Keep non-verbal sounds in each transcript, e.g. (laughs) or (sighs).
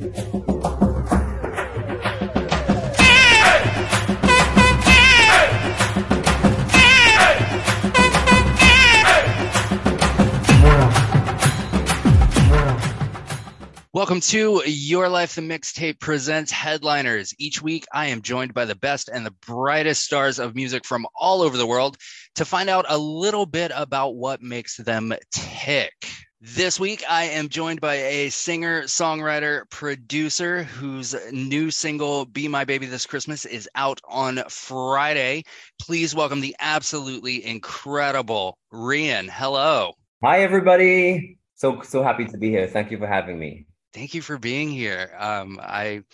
Welcome to Your Life the Mixtape presents Headliners. Each week, I am joined by the best and the brightest stars of music from all over the world to find out a little bit about what makes them tick. This week, I am joined by a singer, songwriter, producer whose new single, Be My Baby This Christmas, is out on Friday. Please welcome the absolutely incredible Rhian. Hello. Hi, everybody. So so happy to be here. Thank you for having me. Thank you for being here. Um, I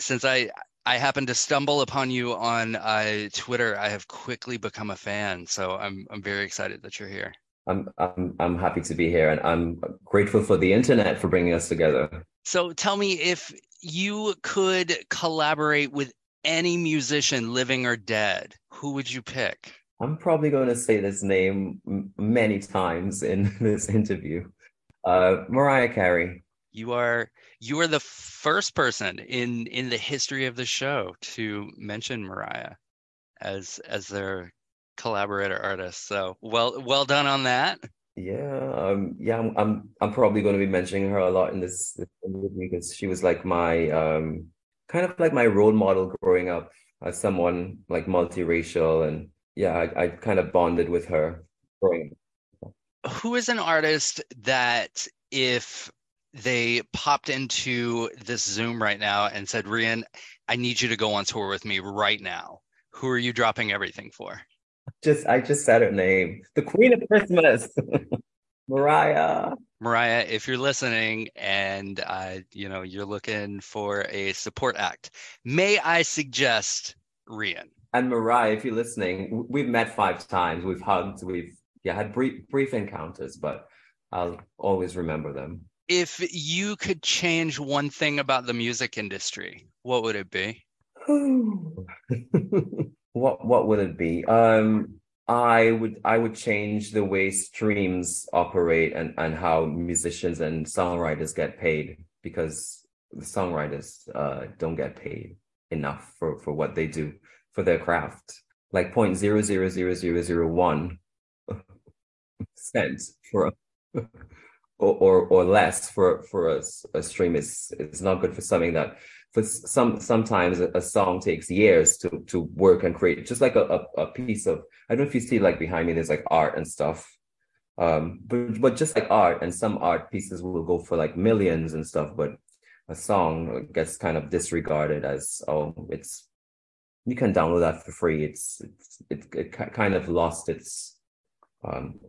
since I I happened to stumble upon you on uh, Twitter, I have quickly become a fan. So I'm I'm very excited that you're here. I'm I'm I'm happy to be here, and I'm grateful for the internet for bringing us together. So tell me if you could collaborate with any musician, living or dead, who would you pick? I'm probably going to say this name m- many times in (laughs) this interview. Uh, Mariah Carey. You are you are the first person in in the history of the show to mention Mariah as as their collaborator artist. So well well done on that. Yeah, um, yeah. I'm, I'm I'm probably going to be mentioning her a lot in this, this because she was like my um kind of like my role model growing up as someone like multiracial, and yeah, I, I kind of bonded with her growing up. Who is an artist that if they popped into this Zoom right now and said, Rhian, I need you to go on tour with me right now. Who are you dropping everything for? Just I just said her name, the Queen of Christmas, (laughs) Mariah. Mariah, if you're listening and uh, you know you're looking for a support act, may I suggest Rhian? And Mariah, if you're listening, we've met five times. We've hugged. We've yeah had brief brief encounters, but I'll always remember them. If you could change one thing about the music industry, what would it be? (sighs) (laughs) what what would it be? Um, I would I would change the way streams operate and and how musicians and songwriters get paid because the songwriters uh don't get paid enough for for what they do for their craft. Like point zero zero zero zero zero one (laughs) cents for a (laughs) or, or or less for for a, a stream is is not good for something that for some sometimes a, song takes years to to work and create. Just like a, a, a piece of I don't know if you see like behind me there's like art and stuff. Um but but just like art and some art pieces will go for like millions and stuff but a song gets kind of disregarded as oh it's you can download that for free. It's it's it, it kind of lost its um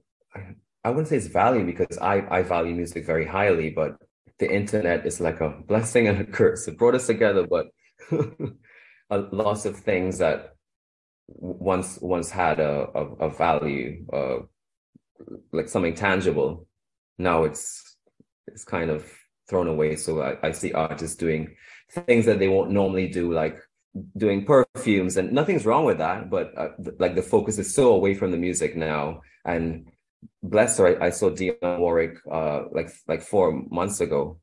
I wouldn't say it's value because I, I value music very highly, but the internet is like a blessing and a curse. It brought us together, but (laughs) a lots of things that once once had a, a, a value, uh, like something tangible, now it's it's kind of thrown away. So I, I see artists doing things that they won't normally do, like doing perfumes, and nothing's wrong with that. But uh, like the focus is so away from the music now, and bless her, I, I saw Dionne Warwick uh, like like four months ago,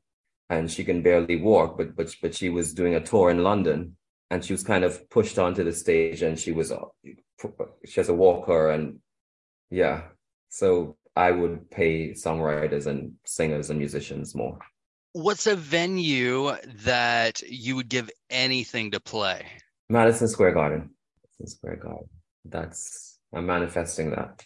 and she can barely walk, but but but she was doing a tour in London, and she was kind of pushed onto the stage, and she was uh, she has a walker, and yeah, so I would pay songwriters and singers and musicians more. What's a venue that you would give anything to play? Madison Square Garden. Madison Square Garden. That's I'm manifesting that.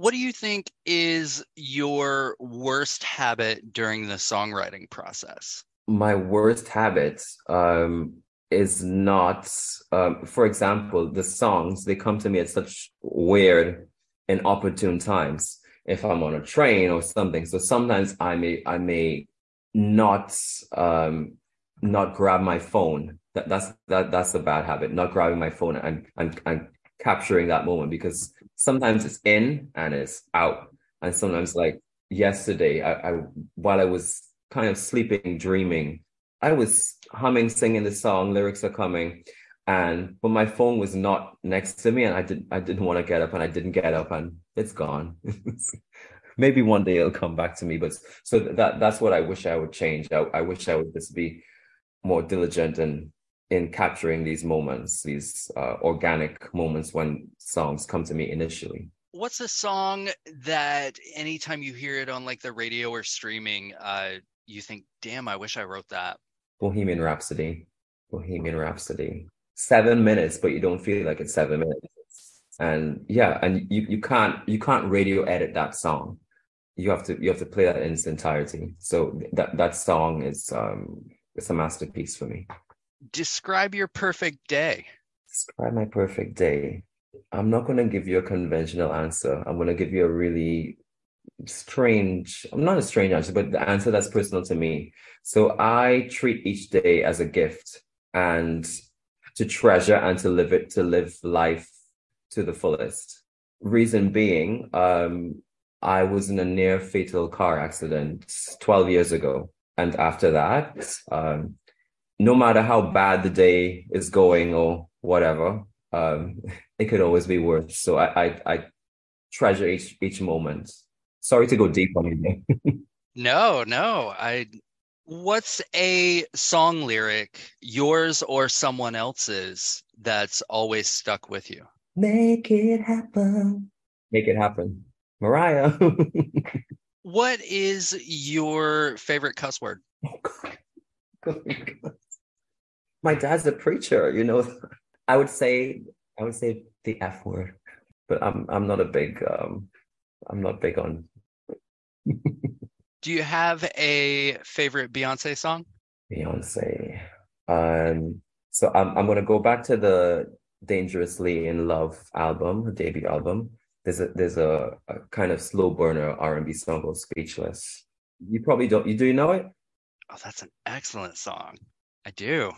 What do you think is your worst habit during the songwriting process? My worst habit um, is not, um, for example, the songs, they come to me at such weird and opportune times. If I'm on a train or something. So sometimes I may, I may not, um, not grab my phone. That, that's, that, that's a bad habit, not grabbing my phone and, and, and capturing that moment because sometimes it's in and it's out. And sometimes like yesterday, I, I while I was kind of sleeping, dreaming, I was humming, singing the song, lyrics are coming. And but my phone was not next to me and I didn't I didn't want to get up and I didn't get up and it's gone. (laughs) Maybe one day it'll come back to me. But so that that's what I wish I would change. I, I wish I would just be more diligent and in capturing these moments, these uh, organic moments when songs come to me initially. What's a song that anytime you hear it on like the radio or streaming, uh, you think, damn, I wish I wrote that? Bohemian Rhapsody. Bohemian Rhapsody. Seven minutes, but you don't feel like it's seven minutes. And yeah, and you, you can't you can't radio edit that song. You have to you have to play that in its entirety. So that that song is um it's a masterpiece for me. Describe your perfect day. Describe my perfect day. I'm not going to give you a conventional answer. I'm going to give you a really strange, I'm not a strange answer, but the answer that's personal to me. So I treat each day as a gift and to treasure and to live it, to live life to the fullest. Reason being, um, I was in a near fatal car accident 12 years ago. And after that, um, no matter how bad the day is going or whatever, um, (laughs) it could always be worse. So I, I, I treasure each each moment. Sorry to go deep on you. (laughs) no, no. I. What's a song lyric, yours or someone else's, that's always stuck with you? Make it happen. Make it happen. Mariah. (laughs) what is your favorite cuss word? Oh, God. Oh, my dad's a preacher, you know. (laughs) I would say I would say the F word, but I'm I'm not a big um I'm not big on. (laughs) Do you have a favorite Beyonce song? Beyonce. Um so I'm I'm gonna go back to the Dangerously in Love album, her debut album. There's a there's a, a kind of slow burner R&B song called Speechless. You probably don't you do you know it? Oh, that's an excellent song. I do.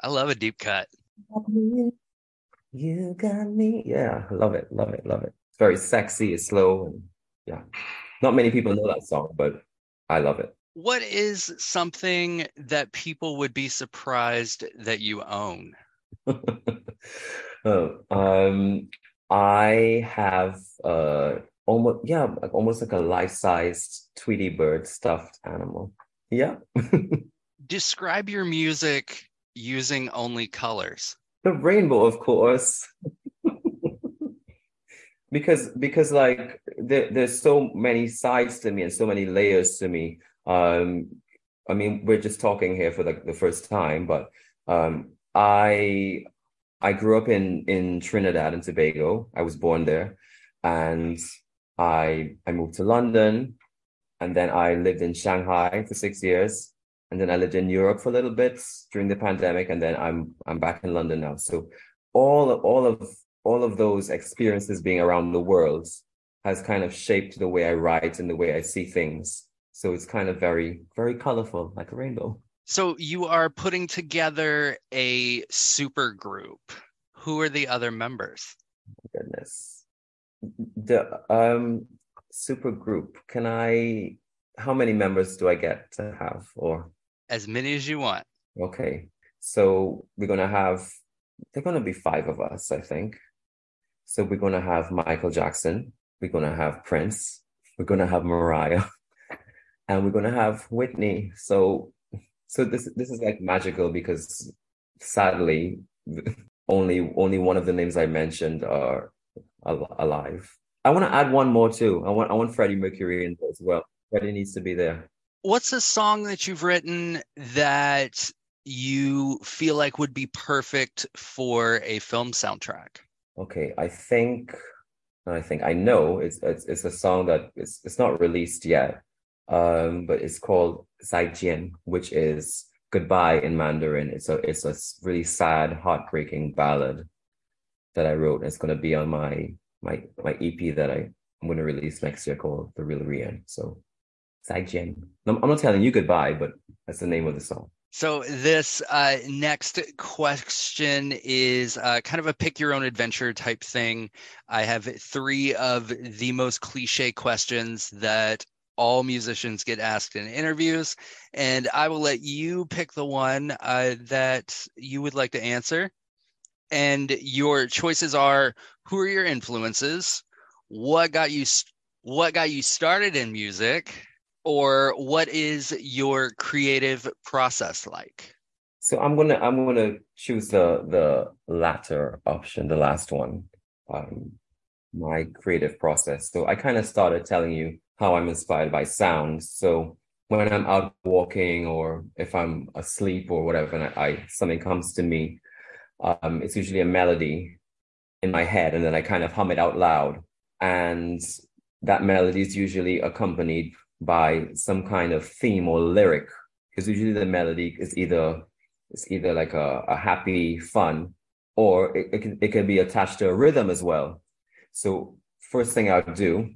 I love a deep cut. You got me. Yeah, love it, love it, love it. It's very sexy, it's slow, and yeah. Not many people know that song, but I love it. What is something that people would be surprised that you own? (laughs) oh, um, I have uh almost yeah, almost like a life-sized Tweety bird stuffed animal. Yeah. (laughs) Describe your music using only colors? The rainbow, of course. (laughs) because because like there, there's so many sides to me and so many layers to me. Um, I mean, we're just talking here for like the first time, but um, I I grew up in in Trinidad and Tobago. I was born there, and I I moved to London, and then I lived in Shanghai for six years, and then I lived in Europe for a little bit during the pandemic, and then I'm I'm back in London now. So all of, all of all of those experiences being around the world has kind of shaped the way I write and the way I see things. So it's kind of very very colorful, like a rainbow. So you are putting together a super group. Who are the other members? Oh, goodness, the um super group. Can I? How many members do I get to have, or as many as you want. Okay. So we're going to have, they're going to be five of us, I think. So we're going to have Michael Jackson. We're going to have Prince. We're going to have Mariah. (laughs) And we're going to have Whitney. So, so this, this is like magical because sadly, (laughs) only, only one of the names I mentioned are alive. I want to add one more too. I want, I want Freddie Mercury in there as well. Freddie needs to be there. What's a song that you've written that you feel like would be perfect for a film soundtrack? Okay, I think I think I know it's it's, it's a song that it's it's not released yet, um, but it's called Zaijian, which is goodbye in Mandarin. It's a it's a really sad, heartbreaking ballad that I wrote. It's going to be on my my my EP that I I'm going to release next year called The Real Rhian. So Zaijian. I'm, not telling you goodbye, but that's the name of the song. So this uh, next question is uh, kind of a pick your own adventure type thing. I have three of the most cliche questions that all musicians get asked in interviews, and I will let you pick the one uh, that you would like to answer. And your choices are: who are your influences? What got you? What got you started in music? Or what is your creative process like? So I'm gonna I'm gonna choose the the latter option, the last one. Um, my creative process. So I kind of started telling you how I'm inspired by sound. So when I'm out walking or if I'm asleep or whatever, and I, I something comes to me, um, it's usually a melody in my head, and then I kind of hum it out loud, and that melody is usually accompanied by some kind of theme or lyric because usually the melody is either it's either like a, a happy fun or it, it, can, it can be attached to a rhythm as well. So first thing i'll do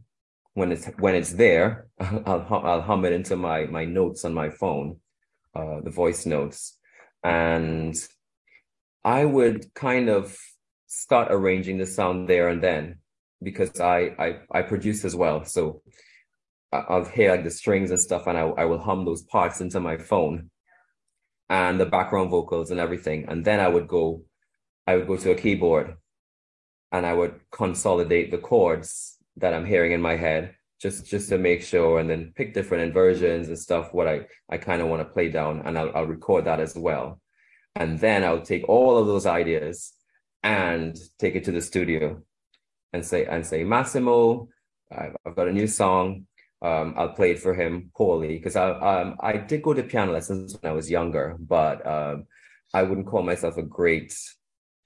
when it's when it's there (laughs) i'll, I'll hum it into my my notes on my phone uh, the voice notes. And i would kind of start arranging the sound there and then because i i, I produce as well. So I'll hear like the strings and stuff, and I, I will hum those parts into my phone and the background vocals and everything. And then I would go, I would go to a keyboard and I would consolidate the chords that I'm hearing in my head just just to make sure and then pick different inversions and stuff what I I kind of want to play down and I'll, I'll record that as well. And then I'll take all of those ideas and take it to the studio and say and say Massimo, I've, I've got a new song um, I played for him poorly because I um, I did go to piano lessons when I was younger, but um, I wouldn't call myself a great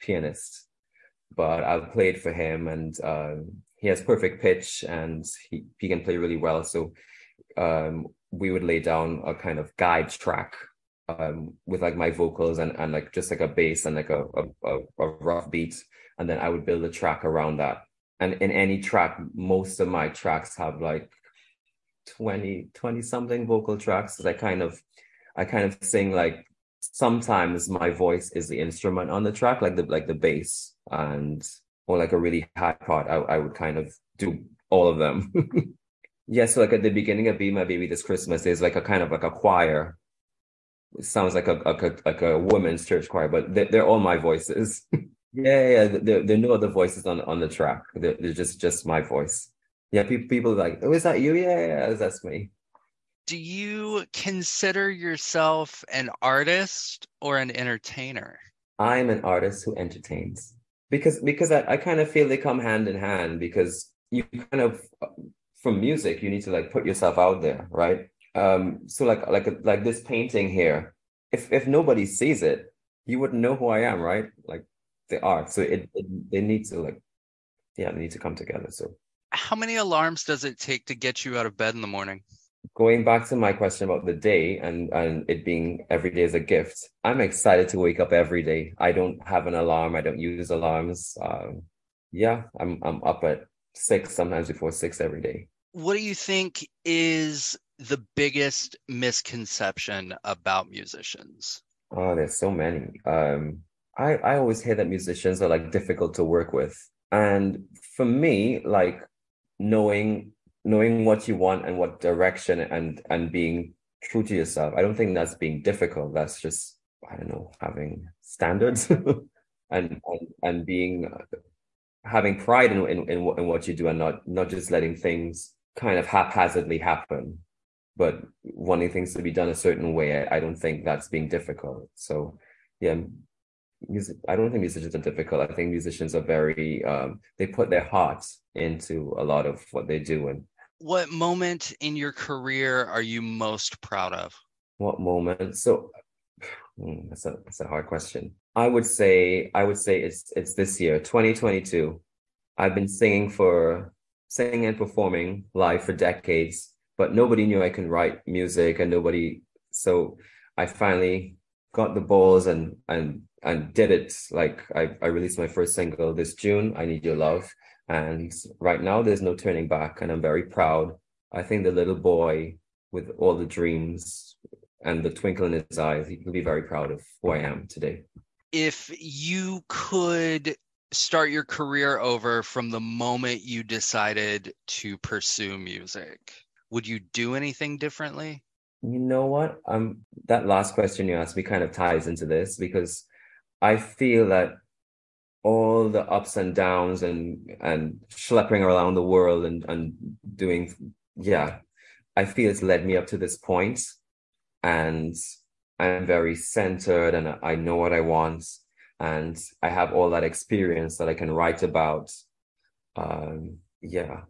pianist. But I'll play for him, and um, he has perfect pitch, and he he can play really well. So um, we would lay down a kind of guide track um, with like my vocals and and like just like a bass and like a a, a rough beat, and then I would build a track around that. And in any track, most of my tracks have like 20 20 something vocal tracks i kind of i kind of sing like sometimes my voice is the instrument on the track like the like the bass and or like a really high part i, I would kind of do all of them. (laughs) Yeah so like at the beginning of be my baby this christmas there's like a kind of like a choir. It sounds like a like a, like a women's church choir but they're, they're all my voices. (laughs) Yeah yeah. There, there are no other voices on on the track. They're, they're just just my voice yeah, people people like, oh, is that you? Yeah, yeah, that's me. Do you consider yourself an artist or an entertainer? I'm an artist who entertains because because I, I kind of feel they come hand in hand because you kind of from music you need to like put yourself out there, right? Um, so like like like this painting here, if if nobody sees it, you wouldn't know who I am, right? Like the art, so it, it they need to like yeah, they need to come together. So how many alarms does it take to get you out of bed in the morning? Going back to my question about the day and, and it being every day as a gift, I'm excited to wake up every day. I don't have an alarm. I don't use alarms. Um, yeah, I'm I'm up at six, sometimes before six every day. What do you think is the biggest misconception about musicians? Oh, there's so many. Um, I I always hear that musicians are like difficult to work with, and for me, like knowing knowing what you want and what direction and and being true to yourself. I don't think that's being difficult. That's just I don't know having standards (laughs) and, and and being uh, having pride in, in in in what you do and not not just letting things kind of haphazardly happen, but wanting things to be done a certain way. I, I don't think that's being difficult. So yeah, music i don't think musicians are difficult i think musicians are very um, they put their hearts into a lot of what they do and what moment in your career are you most proud of? What moment? So hmm, that's a that's a hard question. I would say I would say it's it's this year, 2022. I've been singing for singing and performing live for decades, but nobody knew I can write music and nobody so I finally got the balls and and and did it. Like I, I released my first single this June, I Need Your Love. And right now there's no turning back and I'm very proud. I think the little boy with all the dreams and the twinkle in his eyes, he will be very proud of who I am today. If you could start your career over from the moment you decided to pursue music, would you do anything differently? You know what? Um, that last question you asked me kind of ties into this because I feel that all the ups and downs and and schlepping around the world and and doing yeah, I feel it's led me up to this point, and I'm very centered and I know what I want and I have all that experience that I can write about. Um, yeah,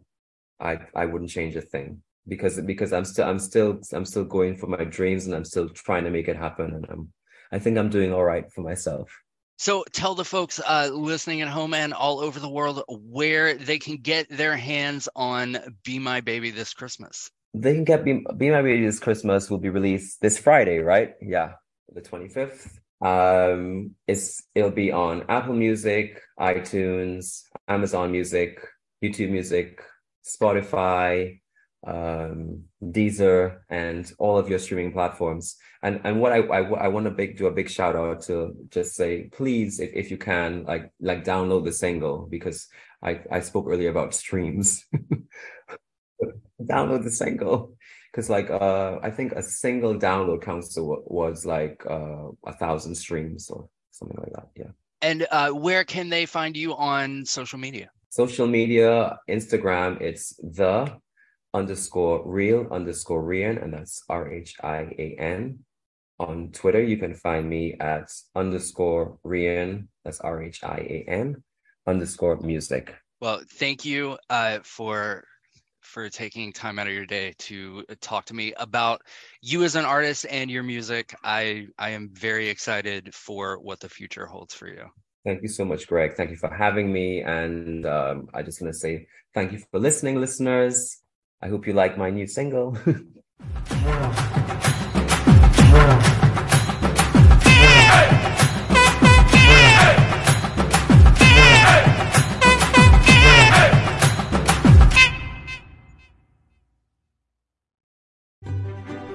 I I wouldn't change a thing because because I'm still I'm still I'm still going for my dreams and I'm still trying to make it happen and I'm I think I'm doing all right for myself. So tell the folks uh, listening at home and all over the world where they can get their hands on Be My Baby this Christmas. They can get Be, Be My Baby this Christmas will be released this Friday, right? Yeah, the 25th. Um, it's it'll be on Apple Music, iTunes, Amazon Music, YouTube Music, Spotify, um, Deezer, and all of your streaming platforms. And and what I I, I want to big do a big shout out to just say please if, if you can like like download the single because I I spoke earlier about streams. (laughs) download the single because like uh I think a single download counts to what was like uh a thousand streams or something like that. Yeah. And uh, where can they find you on social media? Social media, Instagram, it's the underscore real underscore Rhian, and that's R H I A N. On Twitter, you can find me at underscore Rhian, that's R H I A N, underscore music. Well, thank you uh, for for taking time out of your day to talk to me about you as an artist and your music. I I am very excited for what the future holds for you. Thank you so much, Greg. Thank you for having me. And um, I just want to say thank you for listening, listeners. I hope you like my new single. (laughs)